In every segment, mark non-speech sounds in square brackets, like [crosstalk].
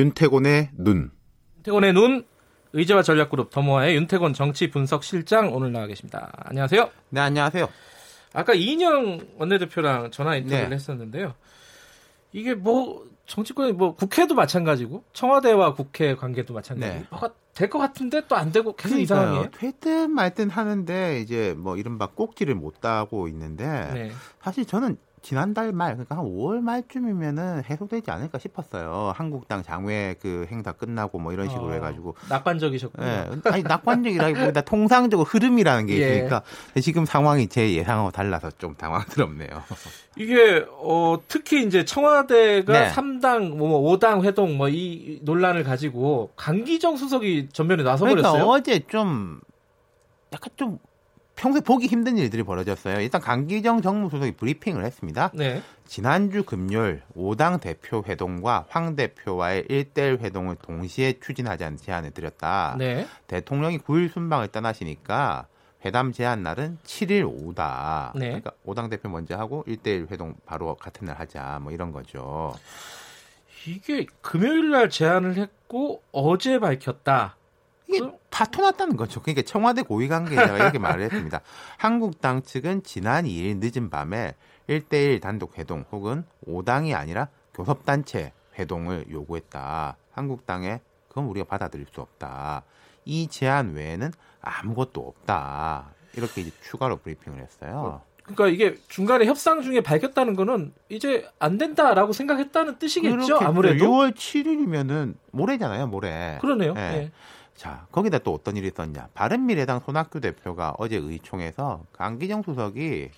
윤태곤의 눈. 태곤의 눈 의제와 전략그룹 더모아의 윤태곤 정치 분석 실장 오늘 나와 계십니다. 안녕하세요. 네, 안녕하세요. 아까 이인영 원내대표랑 전화 인터뷰를 네. 했었는데요. 이게 뭐 정치권이 뭐 국회도 마찬가지고 청와대와 국회 관계도 마찬가지고 네. 뭐가 될 것 같은데 또 안 되고 계속 이상하게. 되든 말든 하는데 이제 뭐 이른바 꼭지를 못 따고 있는데 네. 사실 저는 지난달 말 그러니까 한 5월 말쯤이면은 해소되지 않을까 싶었어요. 한국당 장외 그 행사 끝나고 뭐 이런 식으로 어, 해가지고 낙관적이셨군요. 예. 아니 낙관적이라기보다 [laughs] 통상적으로 흐름이라는 게 예. 있으니까 지금 상황이 제 예상하고 달라서 좀 당황스럽네요. [laughs] 이게 어 특히 이제 청와대가 네. 삼 3당 뭐 5당 회동 뭐 이 논란을 가지고 강기정 수석이 전면에 나서 그러니까 버렸어요. 어제 좀 약간 좀 평소에 보기 힘든 일들이 벌어졌어요. 일단 강기정 정무수석이 브리핑을 했습니다. 네. 지난주 금요일 5당 대표 회동과 황 대표와의 1대1 회동을 동시에 추진하자는 제안을 드렸다. 네. 대통령이 9일 순방을 떠나시니까 회담 제한 날은 7일 오후다. 네. 그러니까 5당 대표 먼저 하고 1대1 회동 바로 같은 날 하자. 뭐 이런 거죠. 이게 금요일 날 제안을 했고 어제 밝혔다. 이게 그- 파토났다는 거죠. 그러니까 청와대 고위 관계자가 [laughs] 이렇게 말을 했습니다. 한국당 측은 지난 2일 늦은 밤에 1대1 단독 회동 혹은 5당이 아니라 교섭단체 회동을 요구했다. 한국당에 그건 우리가 받아들일 수 없다. 이 제안 외에는 아무것도 없다. 이렇게 이제 추가로 브리핑을 했어요. 그러니까 이게 중간에 협상 중에 밝혔다는 거는 이제 안 된다라고 생각했다는 뜻이겠죠. 아무래도 6월 7일이면은 모레잖아요, 모레. 그러네요. 네. 네. 자, 거기다 또 어떤 일이 있었냐. 바른미래당 손학규 대표가 어제 의총에서 강기정 수석이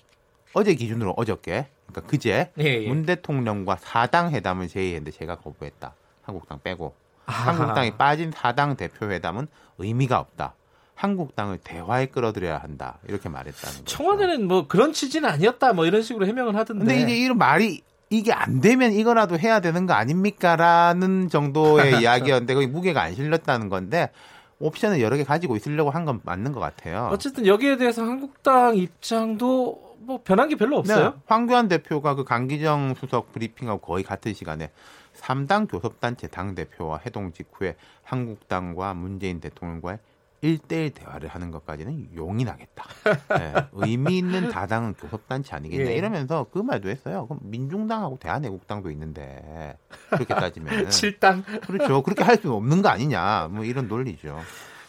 어제 기준으로 어저께, 그러니까 그제 예, 예. 문 대통령과 사당 회담을 제의했는데 제가 거부했다. 한국당 빼고. 아하. 한국당이 빠진 사당 대표 회담은 의미가 없다. 한국당을 대화에 끌어들여야 한다. 이렇게 말했다는 거죠. 청와대는 뭐 그런 취지는 아니었다. 뭐 이런 식으로 해명을 하던데. 근데 이제 이런 말이 이게 안 되면 이거라도 해야 되는 거 아닙니까라는 정도의 [laughs] 이야기였는데 거기 무게가 안 실렸다는 건데 옵션을 여러 개 가지고 있으려고 한 건 맞는 것 같아요. 어쨌든 여기에 대해서 한국당 입장도 뭐 변한 게 별로 없어요. 네, 황교안 대표가 그 강기정 수석 브리핑하고 거의 같은 시간에 3당 교섭단체 당대표와 회동 직후에 한국당과 문재인 대통령과의 1대1 대화를 하는 것까지는 용인하겠다. 네, [laughs] 의미 있는 다당은 교섭단체 아니겠냐 예. 이러면서 그 말도 했어요. 그럼 민중당하고 대한애국당도 있는데 그렇게 따지면 [laughs] 칠당 그렇죠. 그렇게 할 수는 없는 거 아니냐. 뭐 이런 논리죠.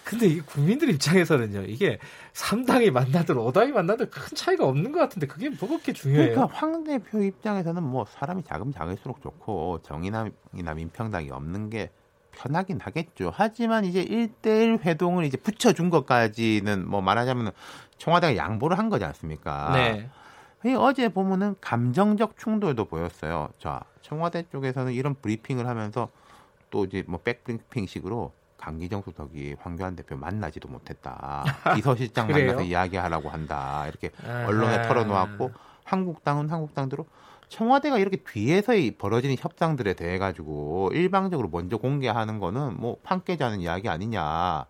근데 이게 국민들 입장에서는요. 이게 3당이 만나든 5당이 만나든 큰 차이가 없는 것 같은데 그게 뭐 그렇게 중요해요? 그러니까 황 대표 입장에서는 뭐 사람이 작으면 작을수록 좋고 정의남이나 민평당이 없는 게 편하긴 하겠죠. 하지만 이제 1대1 회동을 이제 붙여준 것까지는 뭐 말하자면 청와대가 양보를 한 거지 않습니까? 네. 이 어제 보면은 감정적 충돌도 보였어요. 자, 청와대 쪽에서는 이런 브리핑을 하면서 또 이제 뭐 백브리핑식으로 강기정 수석이 황교안 대표 만나지도 못했다. [laughs] 비서실장? 만나서 이야기하라고 한다. 이렇게. 언론에 털어놓았고 한국당은 한국당대로 청와대가 이렇게 뒤에서 이 벌어지는 협상들에 대해 가지고 일방적으로 먼저 공개하는 거는 뭐 판깨자는 이야기 아니냐.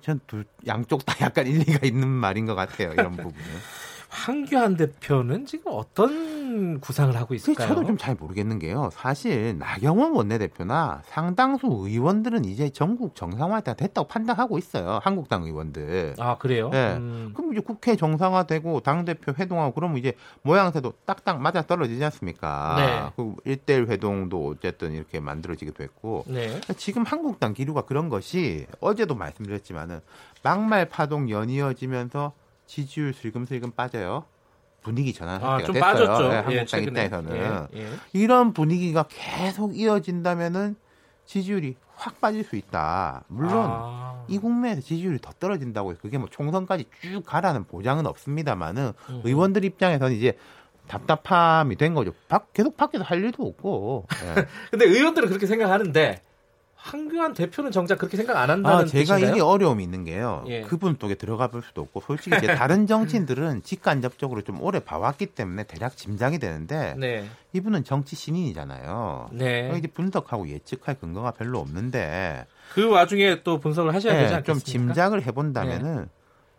전 두 양쪽 다 약간 일리가 있는 말인 것 같아요. 이런 부분은. [laughs] 황교안 대표는 지금 어떤 구상을 하고 있을까요? 저도 좀 잘 모르겠는 게요. 사실 나경원 원내대표나 상당수 의원들은 이제 전국 정상화가 됐다고 판단하고 있어요. 한국당 의원들. 아 그래요? 네. 음. 그럼 이제 국회 정상화되고 당 대표 회동하고 그러면 이제 모양새도 딱딱 맞아 떨어지지 않습니까? 네. 그 1대1 회동도 어쨌든 이렇게 만들어지기도 했고. 네. 지금 한국당 기류가 그런 것이 어제도 말씀드렸지만은 막말 파동 연이어지면서 지지율 슬금슬금 빠져요. 분위기 전환 아, 좀 됐어요. 빠졌죠. 네, 예, 한국당 최근에. 입장에서는 예, 예. 이런 분위기가 계속 이어진다면은 지지율이 확 빠질 수 있다. 물론 아. 이 국면에서 지지율이 더 떨어진다고 그게 뭐 총선까지 쭉 가라는 보장은 없습니다만은 음. 의원들 입장에서는 이제 답답함이 된 거죠. 밖- 계속 밖에서 할 일도 없고. 예. [laughs] 근데 의원들은 그렇게 생각하는데 황교안 대표는 정작 그렇게 생각 안 한다는 아, 제가 뜻인가요? 이게 어려움이 있는 게요. 예. 그분 쪽에 들어가 볼 수도 없고, 솔직히 이제 [laughs] 다른 정치인들은 직간접적으로 좀 오래 봐왔기 때문에 대략 짐작이 되는데, 네. 이분은 정치 신인이잖아요. 네. 이제 분석하고 예측할 근거가 별로 없는데, 그 와중에 또 분석을 하셔야 되지 네, 않겠습니까? 좀 짐작을 해본다면은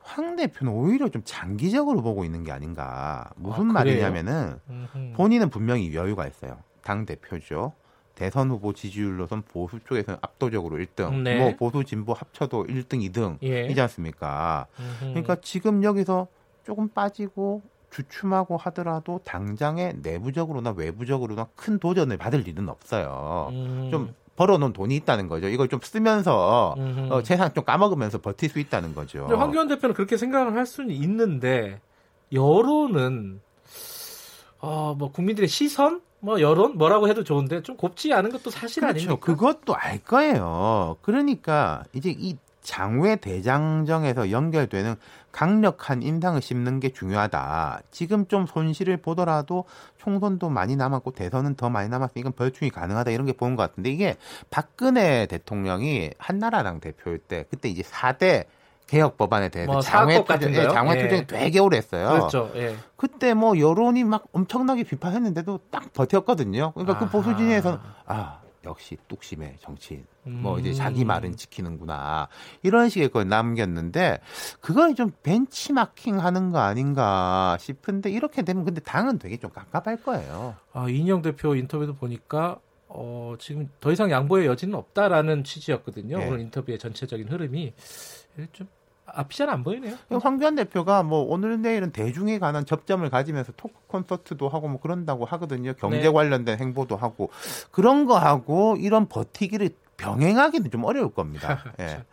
황 대표는 오히려 좀 장기적으로 보고 있는 게 아닌가. 무슨 아? 말이냐면은 음흠. 본인은 분명히 여유가 있어요. 당 대표죠. 대선 후보 지지율로선 보수 쪽에서는 압도적으로 1등, 네. 뭐 보수 진보 합쳐도 1등, 2등이지 예. 않습니까? 음흠. 그러니까 지금 여기서 조금 빠지고 주춤하고 하더라도 당장에 내부적으로나 외부적으로나 큰 도전을 받을 일은 없어요. 음. 좀 벌어놓은 돈이 있다는 거죠. 이걸 좀 쓰면서 음흠. 어, 재산 좀 까먹으면서 버틸 수 있다는 거죠. 황교안 대표는 그렇게 생각을 할 수는 있는데 여론은 어, 뭐 국민들의 시선, 뭐 여론 뭐라고 해도 좋은데 좀 곱지 않은 것도 사실 그렇죠. 아닙니까? 그것도 알 거예요. 그러니까 이제 이 장외 대장정에서 연결되는 강력한 인상을 씹는 게 중요하다. 지금 좀 손실을 보더라도 총선도 많이 남았고 대선은 더 많이 남았으니까 이건 벌충이 가능하다 이런 게 보는 것 같은데 이게 박근혜 대통령이 한나라당 대표일 때 그때 이제 4대 개혁 법안에 대해서 뭐 장외 투쟁, 예? 장외 예. 투쟁 되게 오래 했어요. 그렇죠. 예. 그때 뭐 여론이 막 엄청나게 비판했는데도 딱 버텼거든요. 그러니까 그 아하. 보수 진영에서는 아 역시 뚝심의 정치인. 뭐 이제 음. 자기 말은 지키는구나 이런 식의 걸 남겼는데 그걸 좀 벤치마킹 하는 거 아닌가 싶은데 이렇게 되면 근데 당은 되게 좀 깝깝할 거예요. 아, 이인영 대표 인터뷰도 보니까 어, 지금 더 이상 양보의 여지는 없다라는 취지였거든요. 네. 오늘 인터뷰의 전체적인 흐름이 좀 앞이 잘 안 보이네요. 황교안 대표가 뭐 오늘 내일은 대중에 관한 접점을 가지면서 토크 콘서트도 하고 뭐 그런다고 하거든요. 경제 네. 관련된 행보도 하고 그런 거 하고 이런 버티기를 병행하기는 좀 어려울 겁니다. [laughs] 예.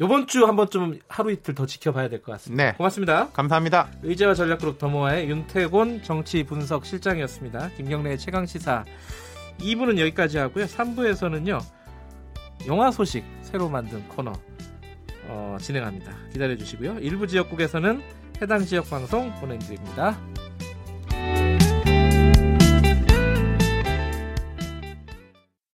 이번 주 한번 좀 하루 이틀 더 지켜봐야 될 것 같습니다. 네. 고맙습니다. 감사합니다. 의제와 전략그룹 더모아의 윤태곤 정치 분석 실장이었습니다. 김경래의 최강 시사 2부는 여기까지 하고요. 3부에서는요. 영화 소식 새로 만든 코너 어, 진행합니다. 기다려 주시고요. 일부 지역국에서는 해당 지역 방송 보내드립니다.